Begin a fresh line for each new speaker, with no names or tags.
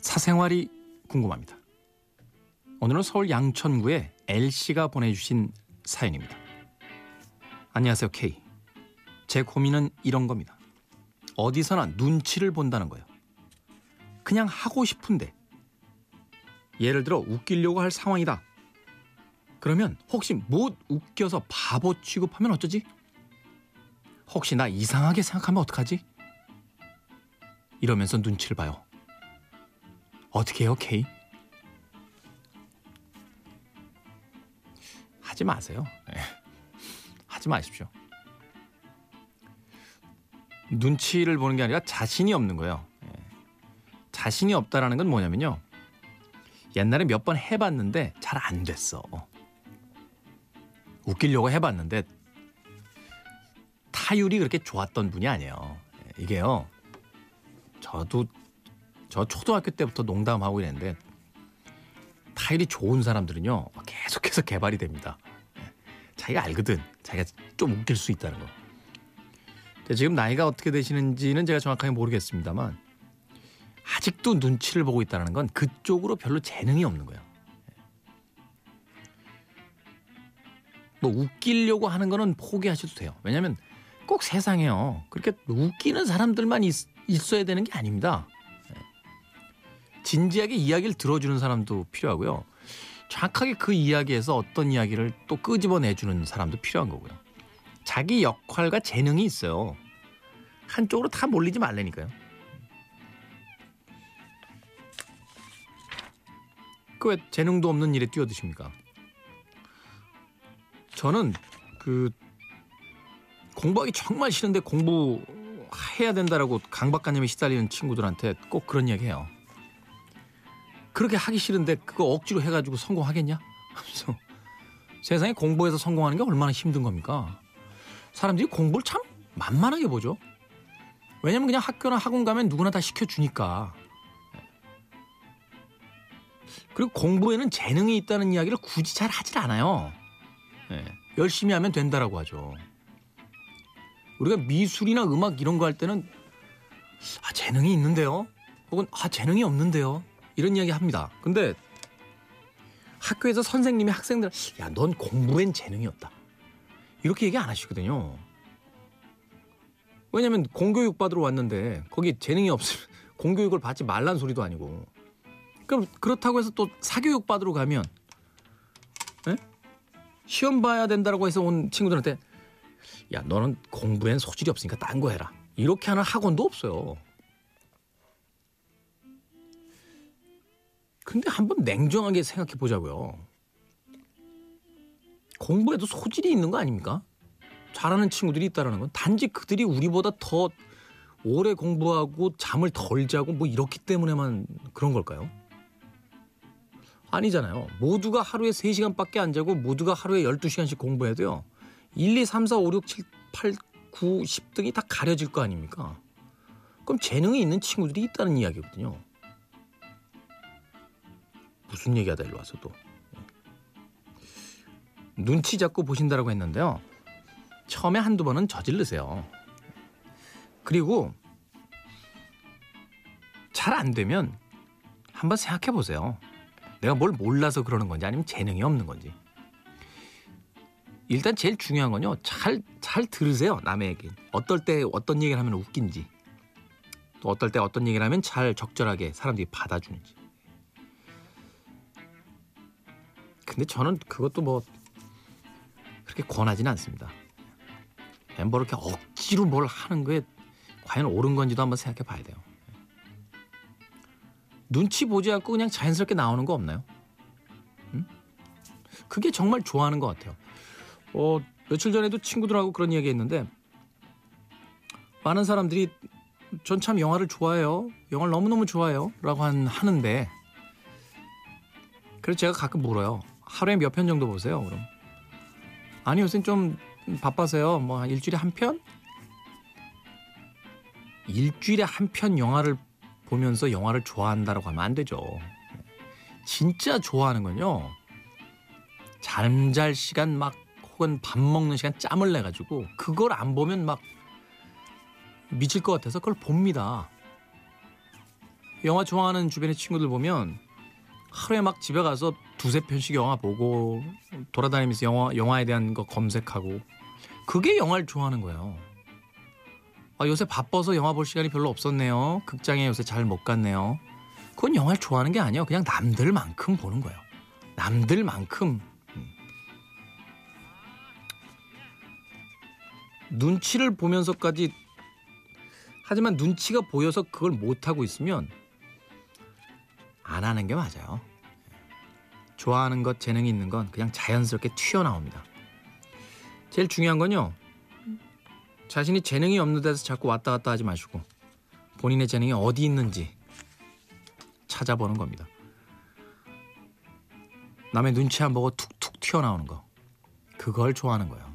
사생활이 궁금합니다. 오늘은 서울 양천구의 L씨가 보내주신 사연입니다. 안녕하세요, K. 제 고민은 이런 겁니다. 어디서나 눈치를 본다는 거예요. 그냥 하고 싶은데. 예를 들어 웃기려고 할 상황이다. 그러면 혹시 못 웃겨서 바보 취급하면 어쩌지? 혹시 나 이상하게 생각하면 어떡하지? 이러면서 눈치를 봐요. 어떻게 해요, K? 하지 마세요. 네. 하지 마십시오. 눈치를 보는 게 아니라 자신이 없는 거예요. 네. 자신이 없다라는 건 뭐냐면요. 옛날에 몇 번 해봤는데 잘 안 됐어. 웃기려고 해봤는데 타율이 그렇게 좋았던 분이 아니에요. 네, 이게요. 저도 저 초등학교 때부터 농담하고 이랬는데 타율이 좋은 사람들은요 계속해서 개발이 됩니다. 예. 자기가 알거든. 자기가 좀 웃길 수 있다는 거. 지금 나이가 어떻게 되시는지는 제가 정확하게 모르겠습니다만 아직도 눈치를 보고 있다는 건 그쪽으로 별로 재능이 없는 거예요. 예. 뭐 웃기려고 하는 거는 포기하셔도 돼요. 왜냐하면 꼭 세상에요. 그렇게 웃기는 사람들만 있, 있어야 되는 게 아닙니다. 진지하게 이야기를 들어주는 사람도 필요하고요. 정확하게 그 이야기에서 어떤 이야기를 또 끄집어내주는 사람도 필요한 거고요. 자기 역할과 재능이 있어요. 한쪽으로 다 몰리지 말라니까요. 그 왜 재능도 없는 일에 뛰어드십니까? 저는 그 공부하기 정말 싫은데 공부해야 된다라고 강박관념에 시달리는 친구들한테 꼭 그런 이야기 해요. 그렇게 하기 싫은데 그거 억지로 해가지고 성공하겠냐? 그래서 세상에 공부해서 성공하는 게 얼마나 힘든 겁니까? 사람들이 공부를 참 만만하게 보죠. 왜냐면 그냥 학교나 학원 가면 누구나 다 시켜주니까. 그리고 공부에는 재능이 있다는 이야기를 굳이 잘 하질 않아요. 네. 열심히 하면 된다라고 하죠. 우리가 미술이나 음악 이런 거 할 때는 아 재능이 있는데요. 혹은 아 재능이 없는데요. 이런 이야기 합니다. 근데 학교에서 선생님이 학생들 야, 넌 공부엔 재능이 없다. 이렇게 얘기 안 하시거든요. 왜냐면 공교육 받으러 왔는데 거기 재능이 없으면 공교육을 받지 말란 소리도 아니고. 그럼 그렇다고 해서 또 사교육 받으러 가면 에? 시험 봐야 된다고 해서 온 친구들한테 야 너는 공부엔 소질이 없으니까 딴 거 해라. 이렇게 하는 학원도 없어요. 근데 한번 냉정하게 생각해 보자고요. 공부에도 소질이 있는 거 아닙니까? 잘하는 친구들이 있다라는 건 단지 그들이 우리보다 더 오래 공부하고 잠을 덜 자고 뭐 이렇기 때문에만 그런 걸까요? 아니잖아요. 모두가 하루에 3시간밖에 안 자고 모두가 하루에 12시간씩 공부해도요. 1, 2, 3, 4, 5, 6, 7, 8, 9, 10등이 다 가려질 거 아닙니까? 그럼 재능이 있는 친구들이 있다는 이야기거든요. 무슨 얘기하다 일로 와서 또 눈치 잡고 보신다라고 했는데요. 처음에 한두 번은 저질르세요. 그리고 잘 안 되면 한번 생각해 보세요. 내가 뭘 몰라서 그러는 건지 아니면 재능이 없는 건지. 일단 제일 중요한 건요. 잘, 잘 들으세요. 남의 얘기. 어떨 때 어떤 얘기를 하면 웃긴지. 또 어떨 때 어떤 얘기를 하면 잘 적절하게 사람들이 받아주는지. 근데 저는 그것도 뭐 그렇게 권하지는 않습니다. 멤버 이렇게 억지로 뭘 하는 거에 과연 옳은 건지도 한번 생각해 봐야 돼요. 눈치 보지 않고 그냥 자연스럽게 나오는 거 없나요? 응? 그게 정말 좋아하는 것 같아요. 어, 며칠 전에도 친구들하고 그런 이야기 했는데 많은 사람들이 전 참 영화를 좋아해요. 영화를 너무너무 좋아해요. 라고 한, 하는데 그래서 제가 가끔 물어요. 하루에 몇 편 정도 보세요, 그럼? 아니, 요새 좀 바빠서요. 뭐, 일주일에 한 편? 일주일에 한 편 영화를 보면서 영화를 좋아한다라고 하면 안 되죠. 진짜 좋아하는 건요. 잠잘 시간 막 혹은 밥 먹는 시간 짬을 내 가지고 그걸 안 보면 막 미칠 것 같아서 그걸 봅니다. 영화 좋아하는 주변의 친구들 보면 하루에 막 집에 가서 두세 편씩 영화 보고 돌아다니면서 영화 영화에 대한 거 검색하고 그게 영화를 좋아하는 거예요. 아, 요새 바빠서 영화 볼 시간이 별로 없었네요. 극장에 요새 잘 못 갔네요. 그건 영화를 좋아하는 게 아니에요. 그냥 남들만큼 보는 거예요. 남들만큼 음. 눈치를 보면서까지 하지만 눈치가 보여서 그걸 못 하고 있으면 안 하는 게 맞아요. 좋아하는 것, 재능이 있는 건 그냥 자연스럽게 튀어나옵니다. 제일 중요한 건요. 자신이 재능이 없는 데서 자꾸 왔다 갔다 하지 마시고 본인의 재능이 어디 있는지 찾아보는 겁니다. 남의 눈치 안 보고 툭툭 튀어나오는 거. 그걸 좋아하는 거예요.